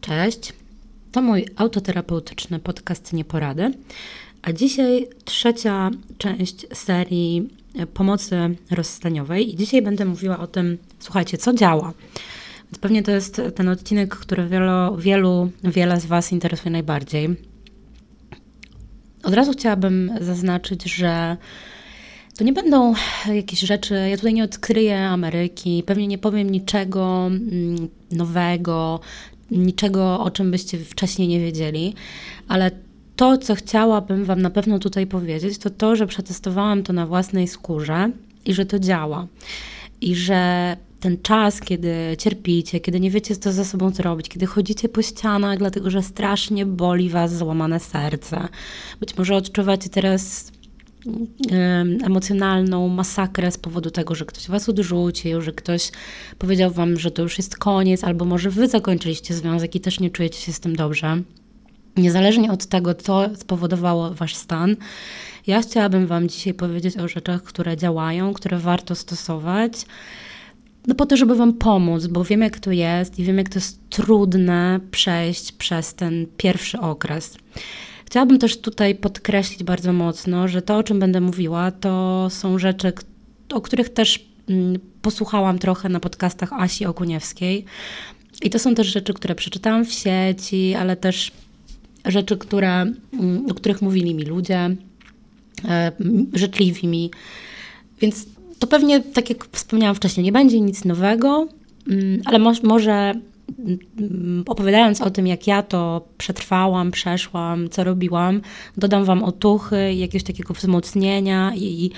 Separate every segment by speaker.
Speaker 1: Cześć, to mój autoterapeutyczny podcast Nieporady, a dzisiaj trzecia część serii pomocy rozstaniowej i dzisiaj będę mówiła o tym, słuchajcie, co działa. Więc pewnie to jest ten odcinek, który wielu, wielu, wiele z Was interesuje najbardziej. Od razu chciałabym zaznaczyć, że to nie będą jakieś rzeczy, ja tutaj nie odkryję Ameryki, pewnie nie powiem niczego mm, nowego, niczego, o czym byście wcześniej nie wiedzieli, ale to, co chciałabym Wam na pewno tutaj powiedzieć, to to, że przetestowałam to na własnej skórze i że to działa. I że ten czas, kiedy cierpicie, kiedy nie wiecie, co ze sobą zrobić, kiedy chodzicie po ścianach, dlatego że strasznie boli Was złamane serce. Być może odczuwacie teraz emocjonalną masakrę z powodu tego, że ktoś was odrzucił, że ktoś powiedział wam, że to już jest koniec, albo może wy zakończyliście związek i też nie czujecie się z tym dobrze. Niezależnie od tego, co spowodowało wasz stan, ja chciałabym wam dzisiaj powiedzieć o rzeczach, które działają, które warto stosować. No po to, żeby Wam pomóc, bo wiem, jak to jest i wiem, jak to jest trudne przejść przez ten pierwszy okres. Chciałabym też tutaj podkreślić bardzo mocno, że to, o czym będę mówiła, to są rzeczy, o których też mm, posłuchałam trochę na podcastach Asi Okuniewskiej. I to są też rzeczy, które przeczytałam w sieci, ale też rzeczy, które, mm, o których mówili mi ludzie, e, życzliwi mi. Więc to pewnie, tak jak wspomniałam wcześniej, nie będzie nic nowego, mm, ale mo może opowiadając o tym, jak ja to przetrwałam, przeszłam, co robiłam, dodam Wam otuchy, jakiegoś takiego wzmocnienia i,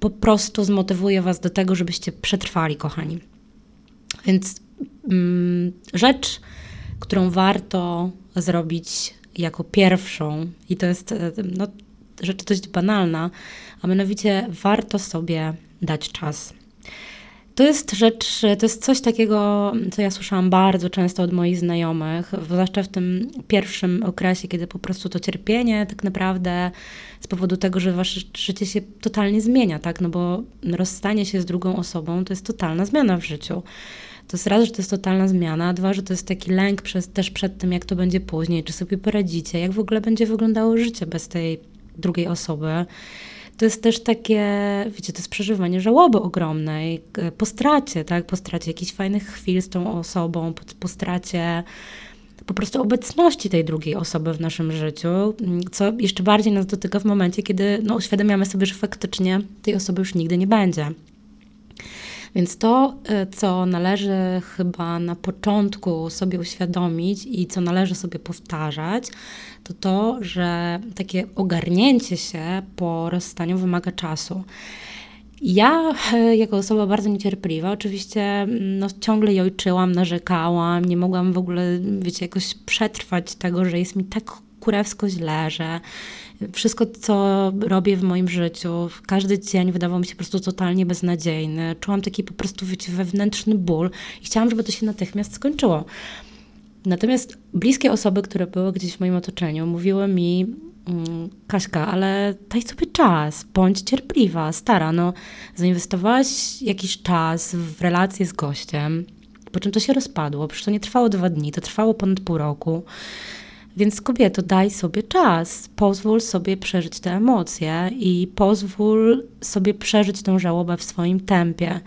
Speaker 1: po prostu zmotywuję Was do tego, żebyście przetrwali, kochani. Więc mm, rzecz, którą warto zrobić jako pierwszą, i to jest no, rzecz dość banalna, a mianowicie warto sobie dać czas. To jest rzecz, to jest coś takiego, co ja słyszałam bardzo często od moich znajomych, zwłaszcza w tym pierwszym okresie, kiedy po prostu to cierpienie tak naprawdę z powodu tego, że wasze życie się totalnie zmienia, tak? No bo rozstanie się z drugą osobą to jest totalna zmiana w życiu. To jest raz, że to jest totalna zmiana, dwa, że to jest taki lęk przez, też przed tym, jak to będzie później, czy sobie poradzicie, jak w ogóle będzie wyglądało życie bez tej drugiej osoby to jest też takie, wiecie, to jest przeżywanie żałoby ogromnej po stracie, tak? Po stracie jakichś fajnych chwil z tą osobą, po, po stracie po prostu obecności tej drugiej osoby w naszym życiu, co jeszcze bardziej nas dotyka w momencie, kiedy no, uświadamiamy sobie, że faktycznie tej osoby już nigdy nie będzie. Więc to, e, co należy chyba na początku sobie uświadomić i co należy sobie powtarzać, to to, że takie ogarnięcie się po rozstaniu wymaga czasu. Ja, e, jako osoba bardzo niecierpliwa, oczywiście mm, no, ciągle jojczyłam, narzekałam, nie mogłam w ogóle, wiecie, jakoś przetrwać tego, że jest mi tak kurewsko źle, że wszystko, co robię w moim życiu, każdy dzień wydawał mi się po prostu totalnie beznadziejny. Czułam taki po prostu, wiecie, wewnętrzny ból i chciałam, żeby to się natychmiast skończyło. Natomiast bliskie osoby, które były gdzieś w moim otoczeniu, mówiły mi, mm, Kaśka, ale daj sobie czas, bądź cierpliwa, stara, no zainwestowałaś jakiś czas w relację z gościem, po czym to się rozpadło, przecież to nie trwało dwa dni, to trwało ponad pół roku. Więc kobieto, daj sobie czas, pozwól sobie przeżyć te emocje i pozwól sobie przeżyć tą żałobę w swoim tempie.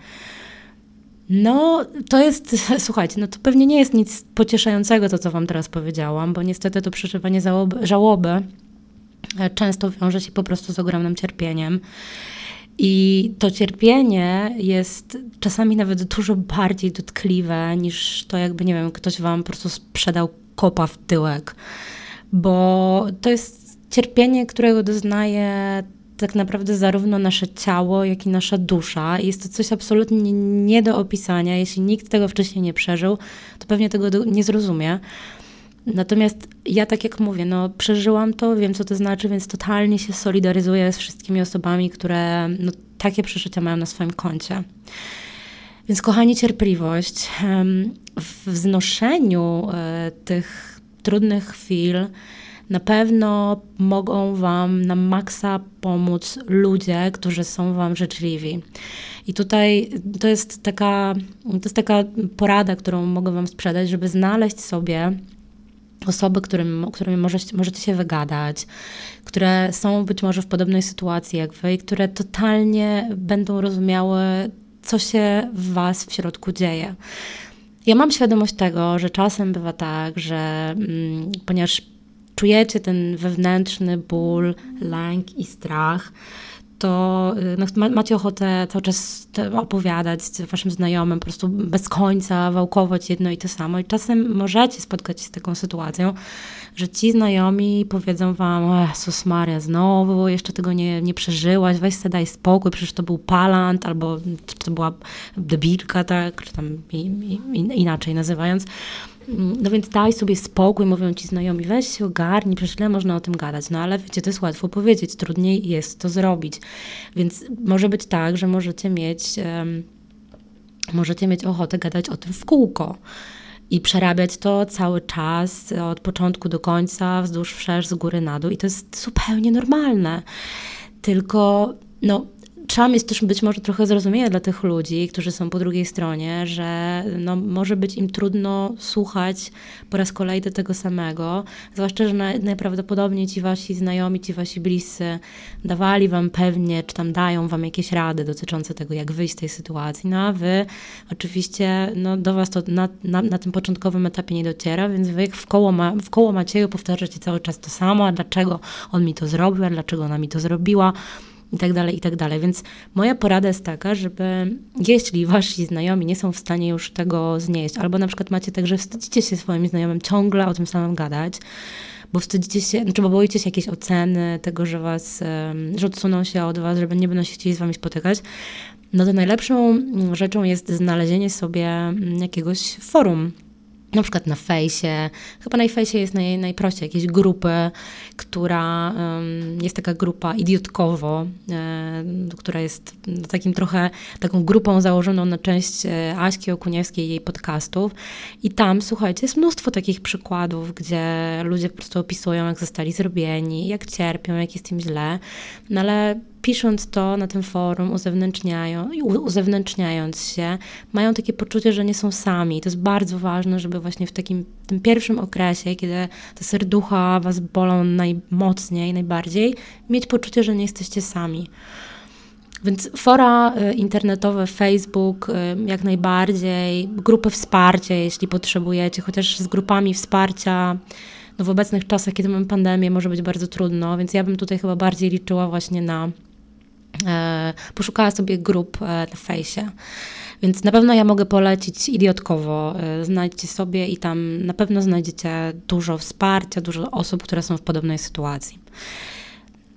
Speaker 1: No, to jest, słuchajcie, no to pewnie nie jest nic pocieszającego to, co Wam teraz powiedziałam, bo niestety to przeżywanie żałoby, żałoby e, często wiąże się po prostu z ogromnym cierpieniem. I to cierpienie jest czasami nawet dużo bardziej dotkliwe niż to, jakby, nie wiem, ktoś Wam po prostu sprzedał kopa w tyłek. Bo to jest cierpienie, którego doznaje tak naprawdę zarówno nasze ciało, jak i nasza dusza. Jest to coś absolutnie nie do opisania. Jeśli nikt tego wcześniej nie przeżył, to pewnie tego nie zrozumie. Natomiast ja, tak jak mówię, no, przeżyłam to, wiem co to znaczy, więc totalnie się solidaryzuję z wszystkimi osobami, które no, takie przeżycia mają na swoim koncie. Więc, kochani, cierpliwość. W znoszeniu e, tych trudnych chwil Na pewno mogą Wam na maksa pomóc ludzie, którzy są Wam życzliwi. I tutaj to jest taka, to jest taka porada, którą mogę Wam sprzedać, żeby znaleźć sobie osoby, którym, którymi możecie, możecie się wygadać, które są być może w podobnej sytuacji jak wy i które totalnie będą rozumiały, co się w was w środku dzieje. Ja mam świadomość tego, że czasem bywa tak, że mm, ponieważ czujecie ten wewnętrzny ból, lęk i strach, to y, no, macie ochotę cały czas opowiadać waszym znajomym, po prostu bez końca wałkować jedno i to samo. I czasem możecie spotkać się z taką sytuacją, że ci znajomi powiedzą wam, Jezus Maria, znowu jeszcze tego nie, nie przeżyłaś, weź sobie daj spokój, przecież to był palant, albo to była debilka, tak, czy tam inaczej nazywając. No więc daj sobie spokój, mówią ci znajomi, weź się ogarnij, przecież ile można o tym gadać. No ale wiecie, to jest łatwo powiedzieć, trudniej jest to zrobić. Więc może być tak, że możecie mieć, um, możecie mieć ochotę gadać o tym w kółko i przerabiać to cały czas, od początku do końca, wzdłuż wszerz, z góry na dół. I to jest zupełnie normalne. Tylko no, trzeba mieć też być może trochę zrozumienia dla tych ludzi, którzy są po drugiej stronie, że no, może być im trudno słuchać po raz kolejny tego samego, zwłaszcza, że najprawdopodobniej ci wasi znajomi, ci wasi bliscy dawali wam pewnie, czy tam dają wam jakieś rady dotyczące tego, jak wyjść z tej sytuacji, no a wy oczywiście, no do was to na, na, na tym początkowym etapie nie dociera, więc wy w koło, ma, w koło Macieju powtarzacie cały czas to samo, a dlaczego on mi to zrobił, a dlaczego ona mi to zrobiła, i tak dalej, i tak dalej. Więc moja porada jest taka, żeby jeśli wasi znajomi nie są w stanie już tego znieść, albo na przykład macie tak, że wstydzicie się swoim znajomym ciągle o tym samym gadać, bo wstydzicie się, znaczy bo boicie się jakiejś oceny, tego, że was, że odsuną się od was, żeby nie będą się chcieli z wami spotykać, no to najlepszą rzeczą jest znalezienie sobie jakiegoś forum, na przykład na fejsie. Chyba na fejsie jest naj, najprościej jakieś grupy, która um, jest taka grupa idiotkowo, e, która jest takim trochę taką grupą założoną na część e, Aśki Okuniewskiej i jej podcastów. I tam, słuchajcie, jest mnóstwo takich przykładów, gdzie ludzie po prostu opisują, jak zostali zrobieni, jak cierpią, jak jest im źle. No ale pisząc to na tym forum, uzewnętrzniają, uzewnętrzniając się, mają takie poczucie, że nie są sami. To jest bardzo ważne, żeby właśnie w takim tym pierwszym okresie, kiedy te serducha was bolą najmocniej, najbardziej, mieć poczucie, że nie jesteście sami. Więc fora y, internetowe, Facebook, y, jak najbardziej, grupy wsparcia, jeśli potrzebujecie, chociaż z grupami wsparcia no w obecnych czasach, kiedy mamy pandemię, może być bardzo trudno, więc ja bym tutaj chyba bardziej liczyła właśnie na poszukała sobie grup e, na fejsie. Więc na pewno ja mogę polecić idiotkowo. E, znajdźcie sobie i tam na pewno znajdziecie dużo wsparcia, dużo osób, które są w podobnej sytuacji.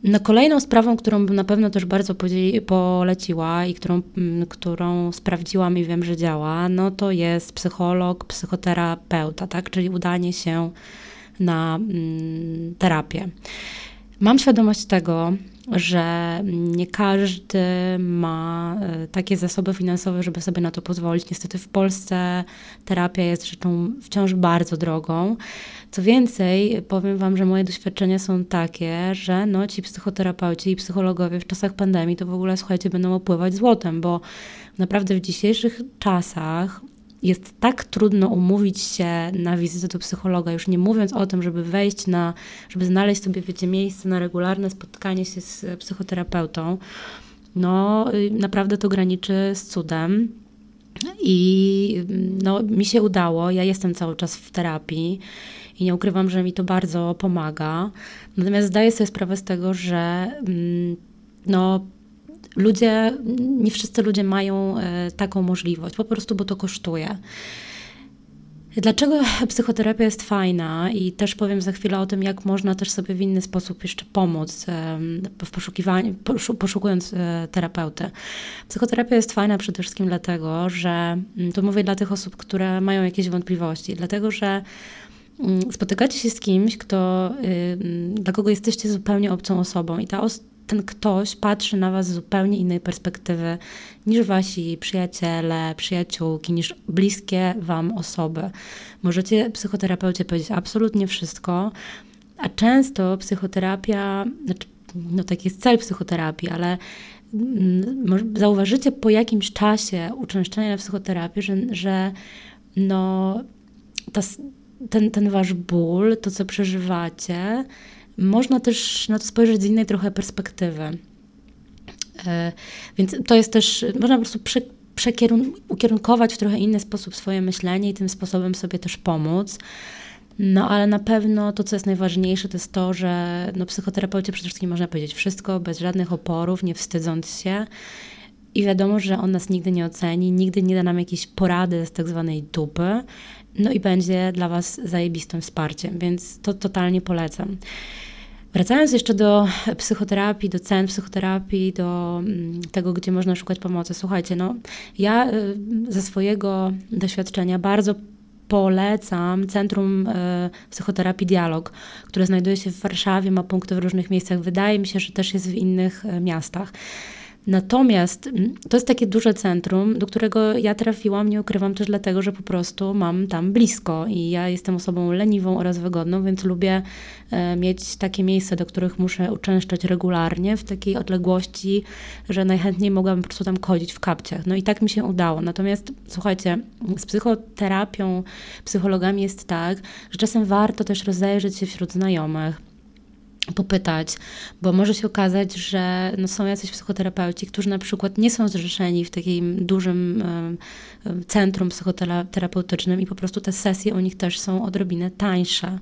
Speaker 1: No kolejną sprawą, którą bym na pewno też bardzo poleciła i którą, mm, którą sprawdziłam i wiem, że działa, no to jest psycholog, psychoterapeuta, tak? czyli udanie się na mm, terapię. Mam świadomość tego, że nie każdy ma e, takie zasoby finansowe, żeby sobie na to pozwolić. Niestety w Polsce terapia jest rzeczą wciąż bardzo drogą. Co więcej, powiem Wam, że moje doświadczenia są takie, że no, ci psychoterapeuci i psychologowie w czasach pandemii to w ogóle, słuchajcie, będą opływać złotem, bo naprawdę w dzisiejszych czasach jest tak trudno umówić się na wizytę do psychologa, już nie mówiąc o tym, żeby wejść na, żeby znaleźć sobie, wiecie, miejsce na regularne spotkanie się z psychoterapeutą, no y, naprawdę to graniczy z cudem. I no, mi się udało, ja jestem cały czas w terapii i nie ukrywam, że mi to bardzo pomaga. Natomiast zdaję sobie sprawę z tego, że mm, no, ludzie, nie wszyscy ludzie mają e, taką możliwość, po prostu, bo to kosztuje. Dlaczego psychoterapia jest fajna i też powiem za chwilę o tym, jak można też sobie w inny sposób jeszcze pomóc w poszukiwaniu, poszukując e, terapeuty. Psychoterapia jest fajna przede wszystkim dlatego, że mm, to mówię dla tych osób, które mają jakieś wątpliwości, dlatego że mm, spotykacie się z kimś, kto, dla kogo jesteście zupełnie obcą osobą i ta os ten ktoś patrzy na Was z zupełnie innej perspektywy niż Wasi przyjaciele, przyjaciółki, niż bliskie Wam osoby. Możecie psychoterapeucie powiedzieć absolutnie wszystko, A często psychoterapia, znaczy, no taki jest cel psychoterapii, ale mm, zauważycie po jakimś czasie uczęszczania na psychoterapię, że, że no, ta, ten, ten wasz ból, to co przeżywacie, można też na to spojrzeć z innej trochę perspektywy. E, więc to jest też, można po prostu prze, przekierun- ukierunkować w trochę inny sposób swoje myślenie i tym sposobem sobie też pomóc. No ale na pewno to, co jest najważniejsze, to jest to, że no, psychoterapeucie przede wszystkim można powiedzieć wszystko, bez żadnych oporów, nie wstydząc się. I wiadomo, że on nas nigdy nie oceni, nigdy nie da nam jakiejś porady z tak zwanej dupy, no i będzie dla Was zajebistym wsparciem, więc to totalnie polecam. Wracając jeszcze do psychoterapii, do cen psychoterapii, do mm, tego, gdzie można szukać pomocy. Słuchajcie, no ja y, ze swojego doświadczenia bardzo polecam Centrum y, Psychoterapii Dialog, które znajduje się w Warszawie, ma punkty w różnych miejscach. Wydaje mi się, że też jest w innych y, miastach. Natomiast mm, to jest takie duże centrum, do którego ja trafiłam, nie ukrywam też dlatego, że po prostu mam tam blisko i ja jestem osobą leniwą oraz wygodną, więc lubię e, mieć takie miejsca, do których muszę uczęszczać regularnie w takiej odległości, że najchętniej mogłabym po prostu tam chodzić w kapciach. No i tak mi się udało. Natomiast słuchajcie, z psychoterapią, psychologami jest tak, że czasem warto też rozejrzeć się wśród znajomych popytać, bo może się okazać, że no są jacyś psychoterapeuci, którzy na przykład nie są zrzeszeni w takim dużym centrum psychoterapeutycznym i po prostu te sesje u nich też są odrobinę tańsze,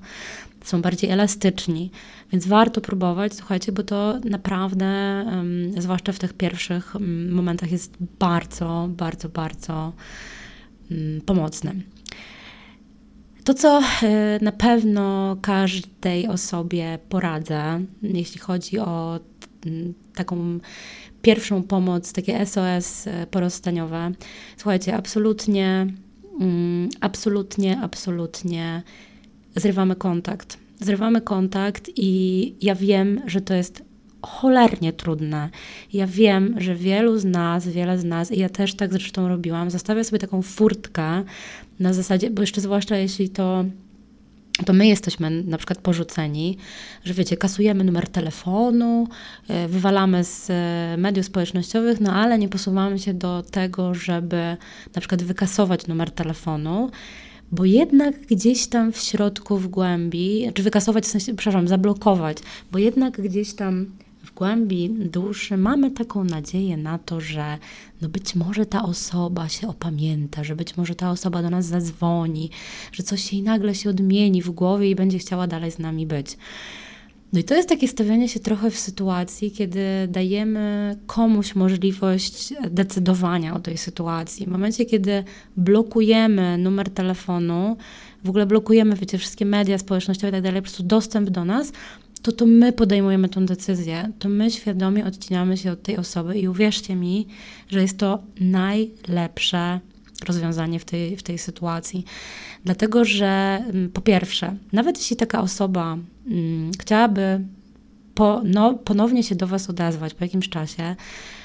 Speaker 1: są bardziej elastyczni, więc warto próbować, słuchajcie, bo to naprawdę, zwłaszcza w tych pierwszych momentach jest bardzo, bardzo, bardzo pomocne. To, co e, na pewno każdej osobie poradzę, jeśli chodzi o taką pierwszą pomoc, takie SOS e, porozstaniowe. Słuchajcie, absolutnie, mm, absolutnie, absolutnie zrywamy kontakt. Zrywamy kontakt i ja wiem, że to jest cholernie trudne. Ja wiem, że wielu z nas, wiele z nas, i ja też tak zresztą robiłam, zostawia sobie taką furtkę na zasadzie, bo jeszcze zwłaszcza jeśli to to my jesteśmy na przykład porzuceni, że wiecie, kasujemy numer telefonu, e, wywalamy z e, mediów społecznościowych, no ale nie posuwamy się do tego, żeby na przykład wykasować numer telefonu, bo jednak gdzieś tam w środku, w głębi, czy wykasować, w sensie, przepraszam, zablokować, bo jednak gdzieś tam w głębi duszy mamy taką nadzieję na to, że no być może ta osoba się opamięta, że być może ta osoba do nas zadzwoni, że coś jej nagle się odmieni w głowie i będzie chciała dalej z nami być. No i to jest takie stawianie się trochę w sytuacji, kiedy dajemy komuś możliwość decydowania o tej sytuacji. W momencie, kiedy blokujemy numer telefonu, w ogóle blokujemy, wiecie, wszystkie media społecznościowe i tak dalej, po prostu dostęp do nas, to to my podejmujemy tą decyzję, to my świadomie odcinamy się od tej osoby i uwierzcie mi, że jest to najlepsze rozwiązanie w tej, w tej sytuacji. Dlatego, że mm, po pierwsze, nawet jeśli taka osoba mm, chciałaby po, no, ponownie się do Was odezwać po jakimś czasie,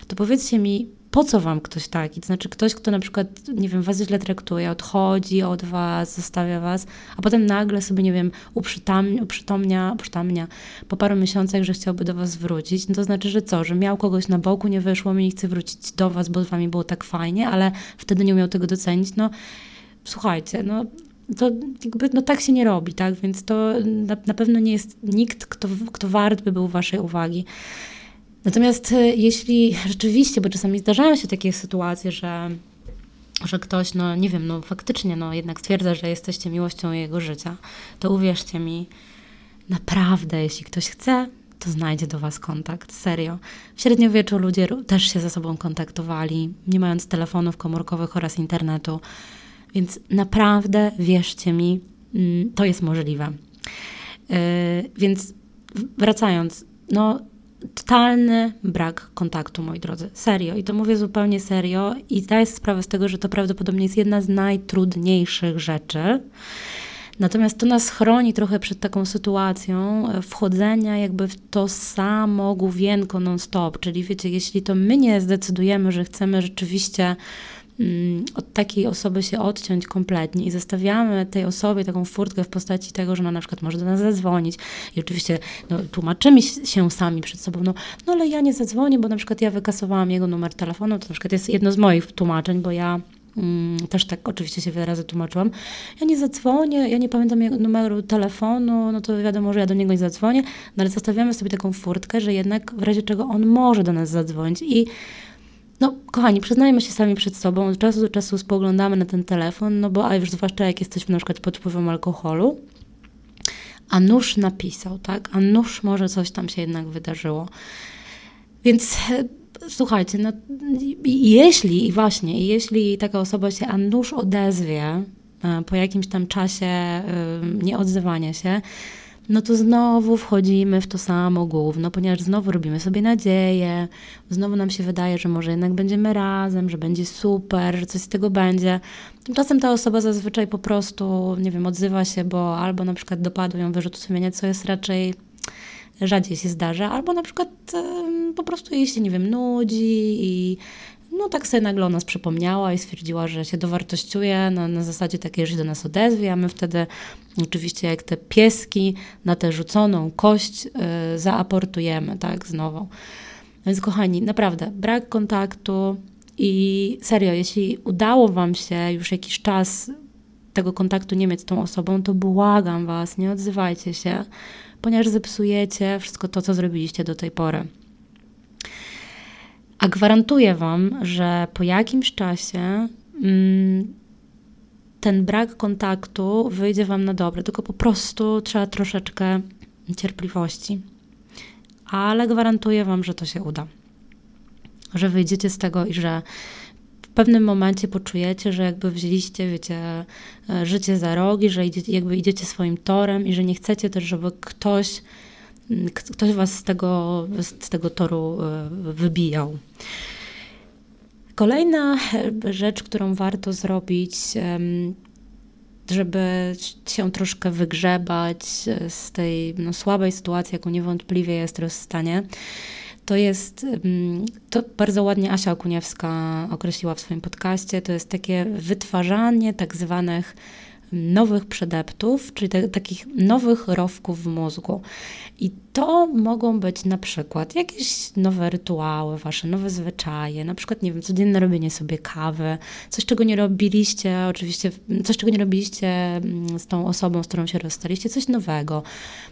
Speaker 1: to powiedzcie mi, po co wam ktoś taki? To znaczy ktoś, kto na przykład, nie wiem, was źle traktuje, odchodzi od was, zostawia was, a potem nagle sobie, nie wiem, uprzytomnia, uprzytomnia po paru miesiącach, że chciałby do was wrócić, no to znaczy, że co, że miał kogoś na boku, nie wyszło mi, nie chce wrócić do was, bo z wami było tak fajnie, ale wtedy nie umiał tego docenić, no słuchajcie, no to jakby, no tak się nie robi, tak? Więc to na, na pewno nie jest nikt, kto, kto wart by był waszej uwagi. Natomiast e, jeśli rzeczywiście, bo czasami zdarzają się takie sytuacje, że, że ktoś, no nie wiem, no faktycznie, no jednak stwierdza, że jesteście miłością jego życia, to uwierzcie mi, naprawdę, jeśli ktoś chce, to znajdzie do Was kontakt. Serio. W średniowieczu ludzie też się ze sobą kontaktowali, nie mając telefonów komórkowych oraz internetu. Więc naprawdę, wierzcie mi, mm, to jest możliwe. Yy, więc wracając, no totalny brak kontaktu, moi drodzy. Serio. I to mówię zupełnie serio i zdaję sprawę z tego, że to prawdopodobnie jest jedna z najtrudniejszych rzeczy. Natomiast to nas chroni trochę przed taką sytuacją e, wchodzenia jakby w to samo główienko non-stop. Czyli wiecie, jeśli to my nie zdecydujemy, że chcemy rzeczywiście od takiej osoby się odciąć kompletnie i zostawiamy tej osobie taką furtkę w postaci tego, że ona na przykład może do nas zadzwonić i oczywiście no, tłumaczymy się sami przed sobą, no, no ale ja nie zadzwonię, bo na przykład ja wykasowałam jego numer telefonu, to na przykład jest jedno z moich tłumaczeń, bo ja Mm, też tak oczywiście się wiele razy tłumaczyłam. Ja nie zadzwonię, ja nie pamiętam jego numeru telefonu, no to wiadomo, że ja do niego nie zadzwonię, no ale zostawiamy sobie taką furtkę, że jednak w razie czego on może do nas zadzwonić i no, kochani, przyznajmy się sami przed sobą, od czasu do czasu spoglądamy na ten telefon, no bo, a już zwłaszcza jak jesteśmy na przykład pod wpływem alkoholu, a nóż napisał, tak? A nóż może coś tam się jednak wydarzyło. Więc słuchajcie, no jeśli, właśnie, jeśli taka osoba się a nuż odezwie e, po jakimś tam czasie e, nieodzywania się, no to znowu wchodzimy w to samo gówno, ponieważ znowu robimy sobie nadzieję, znowu nam się wydaje, że może jednak będziemy razem, że będzie super, że coś z tego będzie. Tymczasem ta osoba zazwyczaj po prostu, nie wiem, odzywa się, bo albo na przykład dopadł ją wyrzut sumienia, co jest raczej rzadziej się zdarza, albo na przykład po prostu jej się, nie wiem, nudzi i no tak sobie nagle o nas przypomniała i stwierdziła, że się dowartościuje na, na zasadzie takiej, że się do nas odezwie, a my wtedy oczywiście jak te pieski na tę rzuconą kość y, zaaportujemy, tak, znowu. Więc kochani, naprawdę, brak kontaktu i serio, jeśli udało Wam się już jakiś czas tego kontaktu nie mieć z tą osobą, to błagam Was, nie odzywajcie się ponieważ zepsujecie wszystko to, co zrobiliście do tej pory. A gwarantuję Wam, że po jakimś czasie mm, ten brak kontaktu wyjdzie Wam na dobre, tylko po prostu trzeba troszeczkę cierpliwości. Ale gwarantuję Wam, że to się uda. Że wyjdziecie z tego i że pewnym momencie poczujecie, że jakby wzięliście, wiecie, e, życie za rogi, że idziecie, jakby idziecie swoim torem i że nie chcecie też, żeby ktoś, ktoś was z tego, z tego toru e, wybijał. Kolejna e, rzecz, którą warto zrobić, żeby się troszkę wygrzebać z tej no, słabej sytuacji, jaką niewątpliwie jest rozstanie, to jest, to bardzo ładnie Asia Okuniewska określiła w swoim podcaście, to jest takie wytwarzanie tak zwanych nowych przedeptów, czyli te, takich nowych rowków w mózgu. I to mogą być na przykład jakieś nowe rytuały, wasze nowe zwyczaje, na przykład, nie wiem, codzienne robienie sobie kawy, coś, czego nie robiliście, oczywiście, coś, czego nie robiliście mm, z tą osobą, z którą się rozstaliście, coś nowego.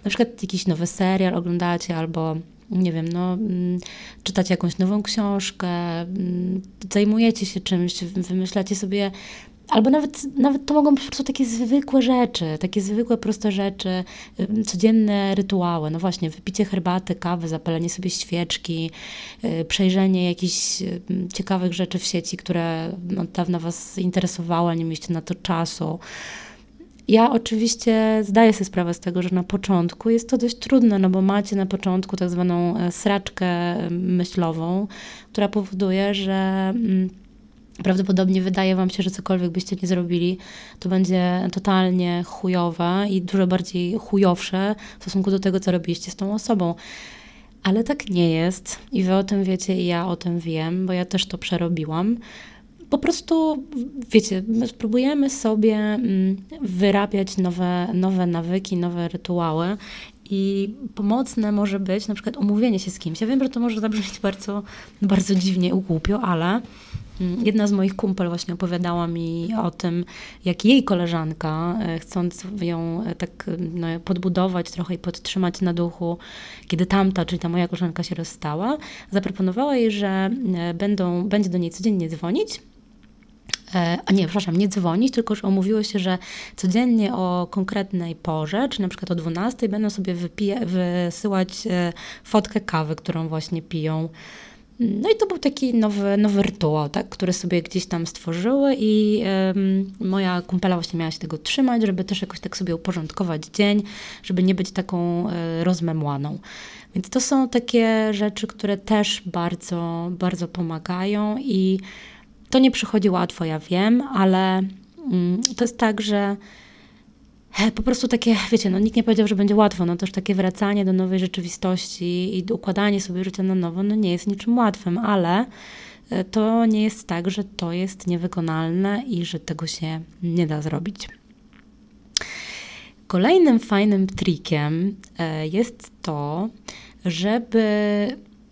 Speaker 1: Na przykład jakiś nowy serial oglądacie albo nie wiem, no, mm, czytacie jakąś nową książkę, mm, zajmujecie się czymś, wymyślacie sobie, albo nawet, nawet to mogą być po prostu takie zwykłe rzeczy, takie zwykłe, proste rzeczy, codzienne rytuały. No właśnie, wypicie herbaty, kawy, zapalenie sobie świeczki, y, przejrzenie jakichś ciekawych rzeczy w sieci, które od dawna Was interesowały, nie mieliście na to czasu. Ja oczywiście zdaję sobie sprawę z tego, że na początku jest to dość trudne, no bo macie na początku tak zwaną e, sraczkę myślową, która powoduje, że mm, prawdopodobnie wydaje Wam się, że cokolwiek byście nie zrobili, to będzie totalnie chujowe i dużo bardziej chujowsze w stosunku do tego, co robiliście z tą osobą. Ale tak nie jest i Wy o tym wiecie i ja o tym wiem, bo ja też to przerobiłam po prostu, wiecie, spróbujemy sobie mm, wyrabiać nowe, nowe nawyki, nowe rytuały. I pomocne może być na przykład umówienie się z kimś. Ja wiem, że to może zabrzmieć bardzo, bardzo dziwnie, głupio, ale Jedna z moich kumpel właśnie opowiadała mi o tym, jak jej koleżanka, e, chcąc ją e, tak no, podbudować trochę i podtrzymać na duchu, kiedy tamta, czyli ta moja koleżanka się rozstała, zaproponowała jej, że e, będą, będzie do niej codziennie dzwonić E, a nie, przepraszam, nie dzwonić, tylko że omówiło się, że codziennie o konkretnej porze, czy na przykład o 12 będą sobie wysyłać e, fotkę kawy, którą właśnie piją. No i to był taki nowy, nowy rytuał, tak, który sobie gdzieś tam stworzyły i moja kumpela właśnie miała się tego trzymać, żeby też jakoś tak sobie uporządkować dzień, żeby nie być taką y, rozmemłaną. Więc to są takie rzeczy, które też bardzo, bardzo pomagają i to nie przychodzi łatwo, ja wiem, ale mm, to jest tak, że po prostu takie, wiecie, no nikt nie powiedział, że będzie łatwo, no też takie wracanie do nowej rzeczywistości i układanie sobie życia na nowo, no nie jest niczym łatwym, ale e, to nie jest tak, że to jest niewykonalne i że tego się nie da zrobić. Kolejnym fajnym trikiem e, jest to, żeby.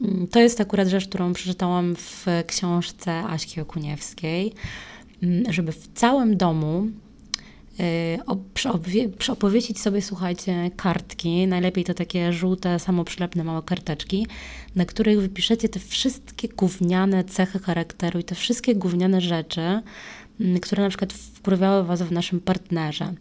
Speaker 1: Mm, to jest akurat rzecz, którą przeczytałam w książce Aśki Okuniewskiej, mm, żeby w całym domu y, opowiesić sobie, słuchajcie, kartki, najlepiej to takie żółte, samoprzylepne małe karteczki, na których wypiszecie te wszystkie gówniane cechy charakteru i te wszystkie gówniane rzeczy, które na przykład wkurwiały Was w naszym partnerze.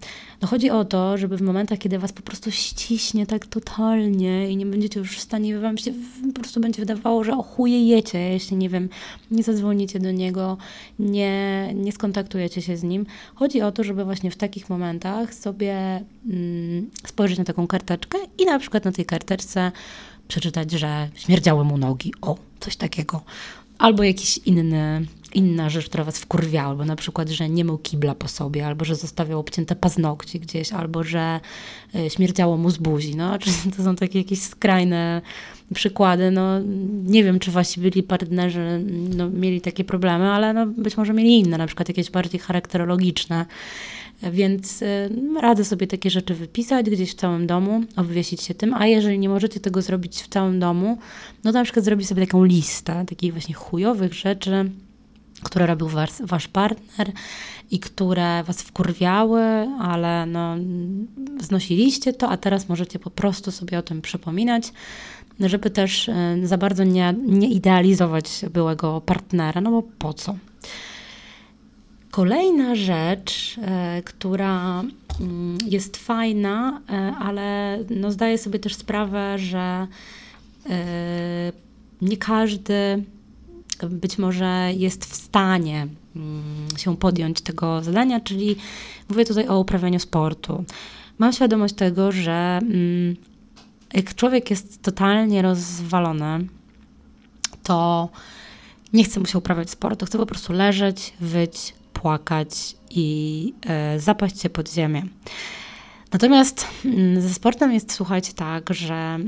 Speaker 1: No chodzi o to, żeby w momentach, kiedy Was po prostu ściśnie tak totalnie i nie będziecie już w stanie, Wam się po prostu będzie wydawało, że ochujejecie, jeśli nie wiem, nie zadzwonicie do niego, nie, nie skontaktujecie się z nim. Chodzi o to, żeby właśnie w takich momentach sobie mm, spojrzeć na taką karteczkę i na przykład na tej karteczce przeczytać, że śmierdziały mu nogi. O, coś takiego. Albo jakiś inny inna rzecz, która was wkurwiała, albo na przykład, że nie mył kibla po sobie, albo że zostawiał obcięte paznokcie gdzieś, albo że e, śmierdziało mu z buzi. No, to są takie jakieś skrajne przykłady. No, nie wiem, czy wasi byli partnerzy no, mieli takie problemy, ale no, być może mieli inne, na przykład jakieś bardziej charakterologiczne. Więc y, radzę sobie takie rzeczy wypisać gdzieś w całym domu, obwiesić się tym, a jeżeli nie możecie tego zrobić w całym domu, no to na przykład zrobić sobie taką listę takich właśnie chujowych rzeczy, które robił was, wasz partner i które was wkurwiały, ale no, znosiliście to, a teraz możecie po prostu sobie o tym przypominać, żeby też e, za bardzo nie, nie idealizować byłego partnera, no bo po co? Kolejna rzecz, e, która mm, jest fajna, e, ale no zdaję sobie też sprawę, że nie każdy być może jest w stanie mm, się podjąć tego zadania, czyli mówię tutaj o uprawianiu sportu. Mam świadomość tego, że mm, jak człowiek jest totalnie rozwalony, to nie chce mu się uprawiać sportu, chce po prostu leżeć, wyć, płakać i e, zapaść się pod ziemię. Natomiast mm, ze sportem jest, słuchajcie, tak, że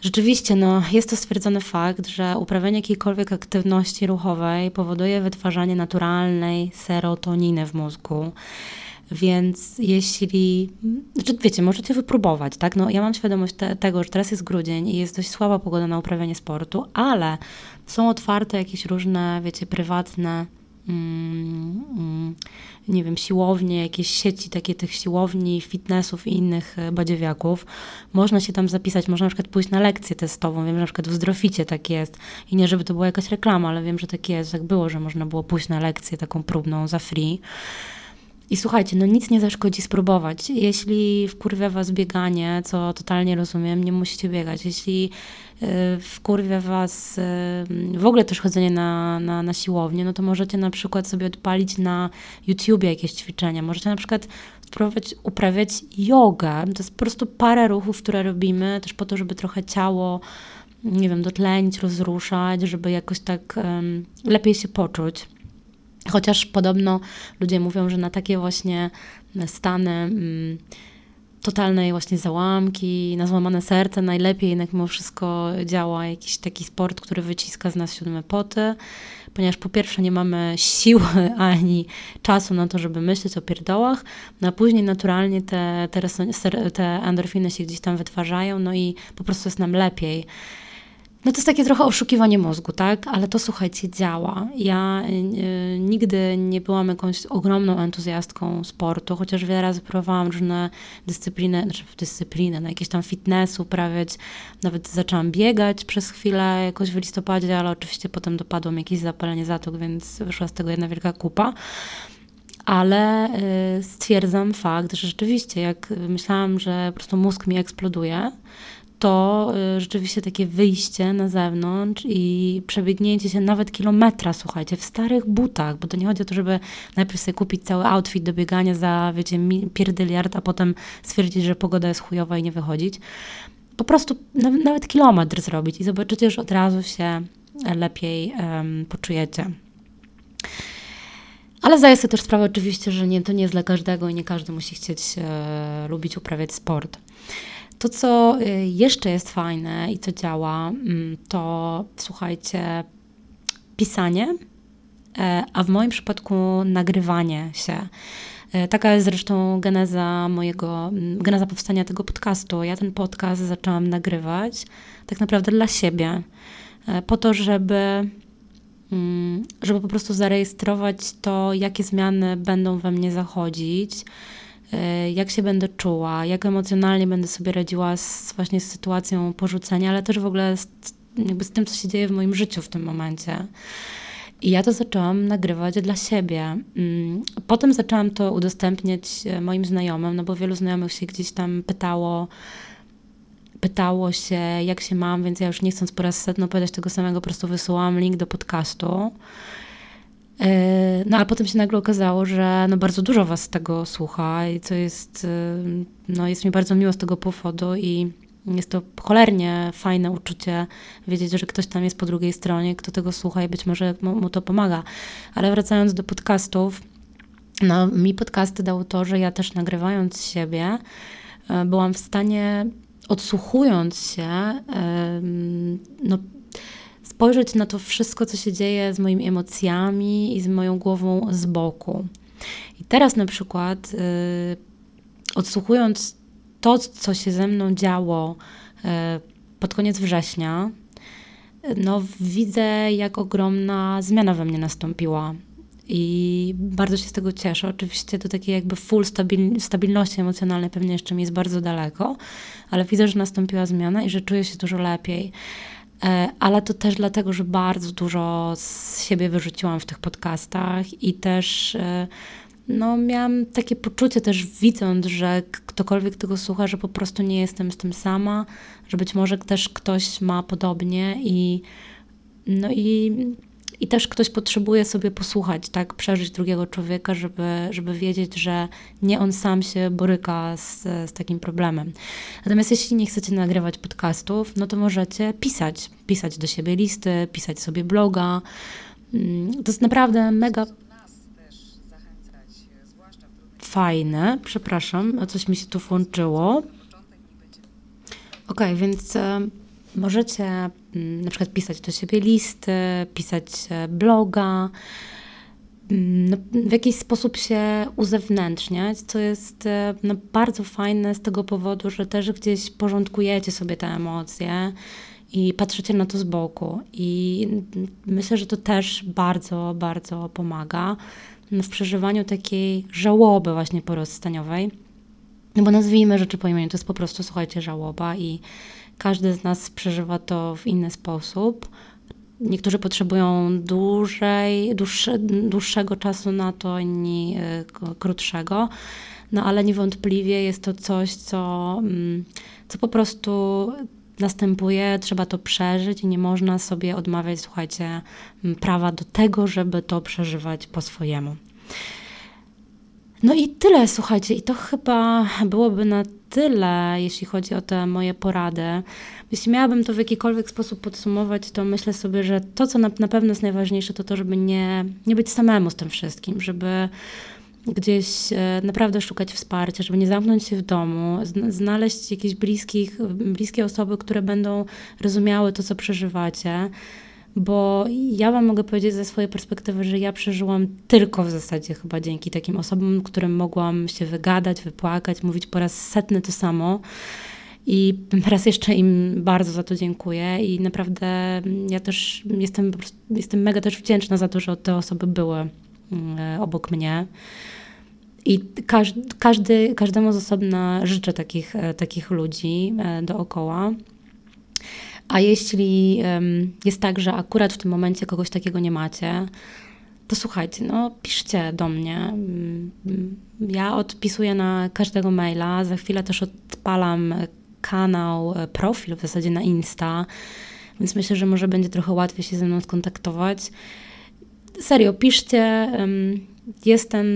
Speaker 1: Rzeczywiście, no, jest to stwierdzony fakt, że uprawianie jakiejkolwiek aktywności ruchowej powoduje wytwarzanie naturalnej serotoniny w mózgu. Więc jeśli, znaczy wiecie, możecie wypróbować, tak? No, ja mam świadomość te, tego, że teraz jest grudzień i jest dość słaba pogoda na uprawianie sportu, ale są otwarte jakieś różne, wiecie, prywatne nie wiem, siłownie, jakieś sieci takie tych siłowni, fitnessów i innych e, badziewiaków. Można się tam zapisać, można na przykład pójść na lekcję testową. Wiem, że na przykład w Zdroficie tak jest. I nie, żeby to była jakaś reklama, ale wiem, że tak jest. Tak było, że można było pójść na lekcję taką próbną za free. I słuchajcie, no nic nie zaszkodzi spróbować. Jeśli wkurwia was bieganie, co totalnie rozumiem, nie musicie biegać. Jeśli y, wkurwia was y, w ogóle też chodzenie na, na, na siłownię, no to możecie na przykład sobie odpalić na YouTubie jakieś ćwiczenia. Możecie na przykład spróbować uprawiać jogę. To jest po prostu parę ruchów, które robimy też po to, żeby trochę ciało nie wiem, dotlenić, rozruszać, żeby jakoś tak um, lepiej się poczuć. Chociaż podobno ludzie mówią, że na takie właśnie stany mm, totalnej właśnie załamki, na złamane serce najlepiej jednak mimo wszystko działa jakiś taki sport, który wyciska z nas siódme poty, ponieważ po pierwsze nie mamy siły ani czasu na to, żeby myśleć o pierdołach, no a później naturalnie te, te, te endorfiny się gdzieś tam wytwarzają, no i po prostu jest nam lepiej. No to jest takie trochę oszukiwanie mózgu, tak? Ale to słuchajcie, działa. Ja y, nigdy nie byłam jakąś ogromną entuzjastką sportu, chociaż wiele razy próbowałam różne dyscypliny, znaczy dyscypliny, no jakieś tam fitness uprawiać. Nawet zaczęłam biegać przez chwilę jakoś w listopadzie, ale oczywiście potem dopadło mi jakieś zapalenie zatok, więc wyszła z tego jedna wielka kupa ale y, stwierdzam fakt, że rzeczywiście, jak myślałam, że po prostu mózg mi eksploduje, to y, rzeczywiście takie wyjście na zewnątrz i przebiegnięcie się nawet kilometra, słuchajcie, w starych butach, bo to nie chodzi o to, żeby najpierw sobie kupić cały outfit do biegania za, wiecie, pierdyliard, a potem stwierdzić, że pogoda jest chujowa i nie wychodzić. Po prostu nawet kilometr zrobić i zobaczycie, że od razu się lepiej um, poczujecie. Ale zdaję sobie też sprawę oczywiście, że nie, to nie jest dla każdego i nie każdy musi chcieć e, lubić uprawiać sport. To, co y, jeszcze jest fajne i co działa, mm, to słuchajcie, pisanie, a w moim przypadku nagrywanie się. Taka jest zresztą geneza mojego, geneza powstania tego podcastu. Ja ten podcast zaczęłam nagrywać tak naprawdę dla siebie, po to, żeby Mm, żeby po prostu zarejestrować to, jakie zmiany będą we mnie zachodzić, e, jak się będę czuła, jak emocjonalnie będę sobie radziła z, właśnie z sytuacją porzucenia, ale też w ogóle z, jakby z tym, co się dzieje w moim życiu w tym momencie. I ja to zaczęłam nagrywać dla siebie. Mm, potem zaczęłam to udostępniać e, moim znajomym, no bo wielu znajomych się gdzieś tam pytało, pytało się, jak się mam, więc ja już nie chcąc po raz setny opowiadać tego samego, po prostu wysyłałam link do podcastu. E, no a potem się nagle okazało, że no bardzo dużo was tego słucha i to jest, e, no jest mi bardzo miło z tego powodu i jest to cholernie fajne uczucie wiedzieć, że ktoś tam jest po drugiej stronie, kto tego słucha i być może mu, mu to pomaga. Ale wracając do podcastów, no mi podcasty dało to, że ja też nagrywając siebie e, byłam w stanie odsłuchując się, no, spojrzeć na to wszystko, co się dzieje z moimi emocjami i z moją głową z boku. I teraz na przykład, y, odsłuchując to, co się ze mną działo y, pod koniec września, no, widzę, jak ogromna zmiana we mnie nastąpiła i bardzo się z tego cieszę. Oczywiście do takiej jakby full stabil, stabilności emocjonalnej pewnie jeszcze mi jest bardzo daleko, ale widzę, że nastąpiła zmiana i że czuję się dużo lepiej. E, ale to też dlatego, że bardzo dużo z siebie wyrzuciłam w tych podcastach i też e, no, miałam takie poczucie też widząc, że ktokolwiek tego słucha, że po prostu nie jestem z tym sama, że być może też ktoś ma podobnie i no i i też ktoś potrzebuje sobie posłuchać, tak, przeżyć drugiego człowieka, żeby, żeby wiedzieć, że nie on sam się boryka z, z takim problemem. Natomiast jeśli nie chcecie nagrywać podcastów, no to możecie pisać, pisać do siebie listy, pisać sobie bloga. Mm, to jest naprawdę mega fajne. Przepraszam, coś mi się tu włączyło. Ok, więc e, możecie mm, na przykład pisać do siebie listy, pisać e, bloga, mm, no, w jakiś sposób się uzewnętrzniać, co jest e, no, bardzo fajne z tego powodu, że też gdzieś porządkujecie sobie te emocje i patrzycie na to z boku. I myślę, że to też bardzo, bardzo pomaga w przeżywaniu takiej żałoby właśnie porozstaniowej. No bo nazwijmy rzeczy po imieniu, to jest po prostu, słuchajcie, żałoba i każdy z nas przeżywa to w inny sposób. Niektórzy potrzebują dłużej, dłuższe, dłuższego czasu na to, inni e, krótszego. No ale niewątpliwie jest to coś, co, mm, co po prostu następuje, trzeba to przeżyć i nie można sobie odmawiać, słuchajcie, prawa do tego, żeby to przeżywać po swojemu. No i tyle, słuchajcie, i to chyba byłoby na tyle, jeśli chodzi o te moje porady. Jeśli miałabym to w jakikolwiek sposób podsumować, to myślę sobie, że to, co na, na pewno jest najważniejsze, to to, żeby nie, nie być samemu z tym wszystkim, żeby gdzieś e, naprawdę szukać wsparcia, żeby nie zamknąć się w domu, znaleźć jakieś bliskich, bliskie osoby, które będą rozumiały to, co przeżywacie bo ja Wam mogę powiedzieć ze swojej perspektywy, że ja przeżyłam tylko w zasadzie chyba dzięki takim osobom, którym mogłam się wygadać, wypłakać, mówić po raz setny to samo. I raz jeszcze im bardzo za to dziękuję i naprawdę ja też jestem, jestem mega też wdzięczna za to, że te osoby były mm, obok mnie. I każdy, każdy, każdemu z osobna życzę takich, e, takich ludzi e, dookoła. A jeśli jest tak, że akurat w tym momencie kogoś takiego nie macie, to słuchajcie, no piszcie do mnie. Mm, ja odpisuję na każdego maila, za chwilę też odpalam kanał, e, profil w zasadzie na Insta, więc myślę, że może będzie trochę łatwiej się ze mną skontaktować. Serio, piszcie. Jestem,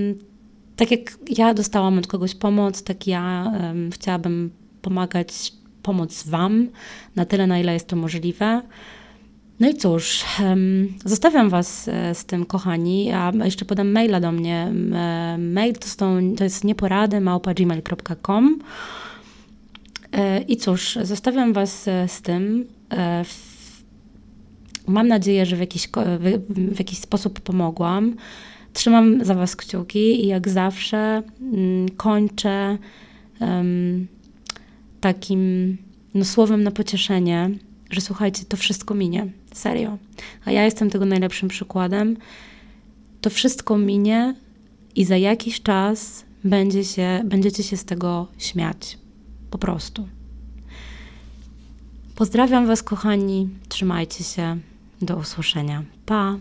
Speaker 1: tak jak ja dostałam od kogoś pomoc, tak ja chciałabym pomagać pomóc Wam na tyle, na ile jest to możliwe. No i cóż, zostawiam Was e, z tym, kochani. A jeszcze podam maila do mnie. E, mail to, są, to jest nieporady małpa.gmail.com e, I cóż, zostawiam Was z tym. Mam nadzieję, że w jakiś, w jakiś sposób pomogłam. Trzymam za Was kciuki i jak zawsze mm, kończę takim no, słowem na pocieszenie, że słuchajcie, to wszystko minie. Serio. A ja jestem tego najlepszym przykładem. To wszystko minie i za jakiś czas będzie się, będziecie się z tego śmiać. Po prostu. Pozdrawiam Was, kochani. Trzymajcie się. Do usłyszenia. Pa!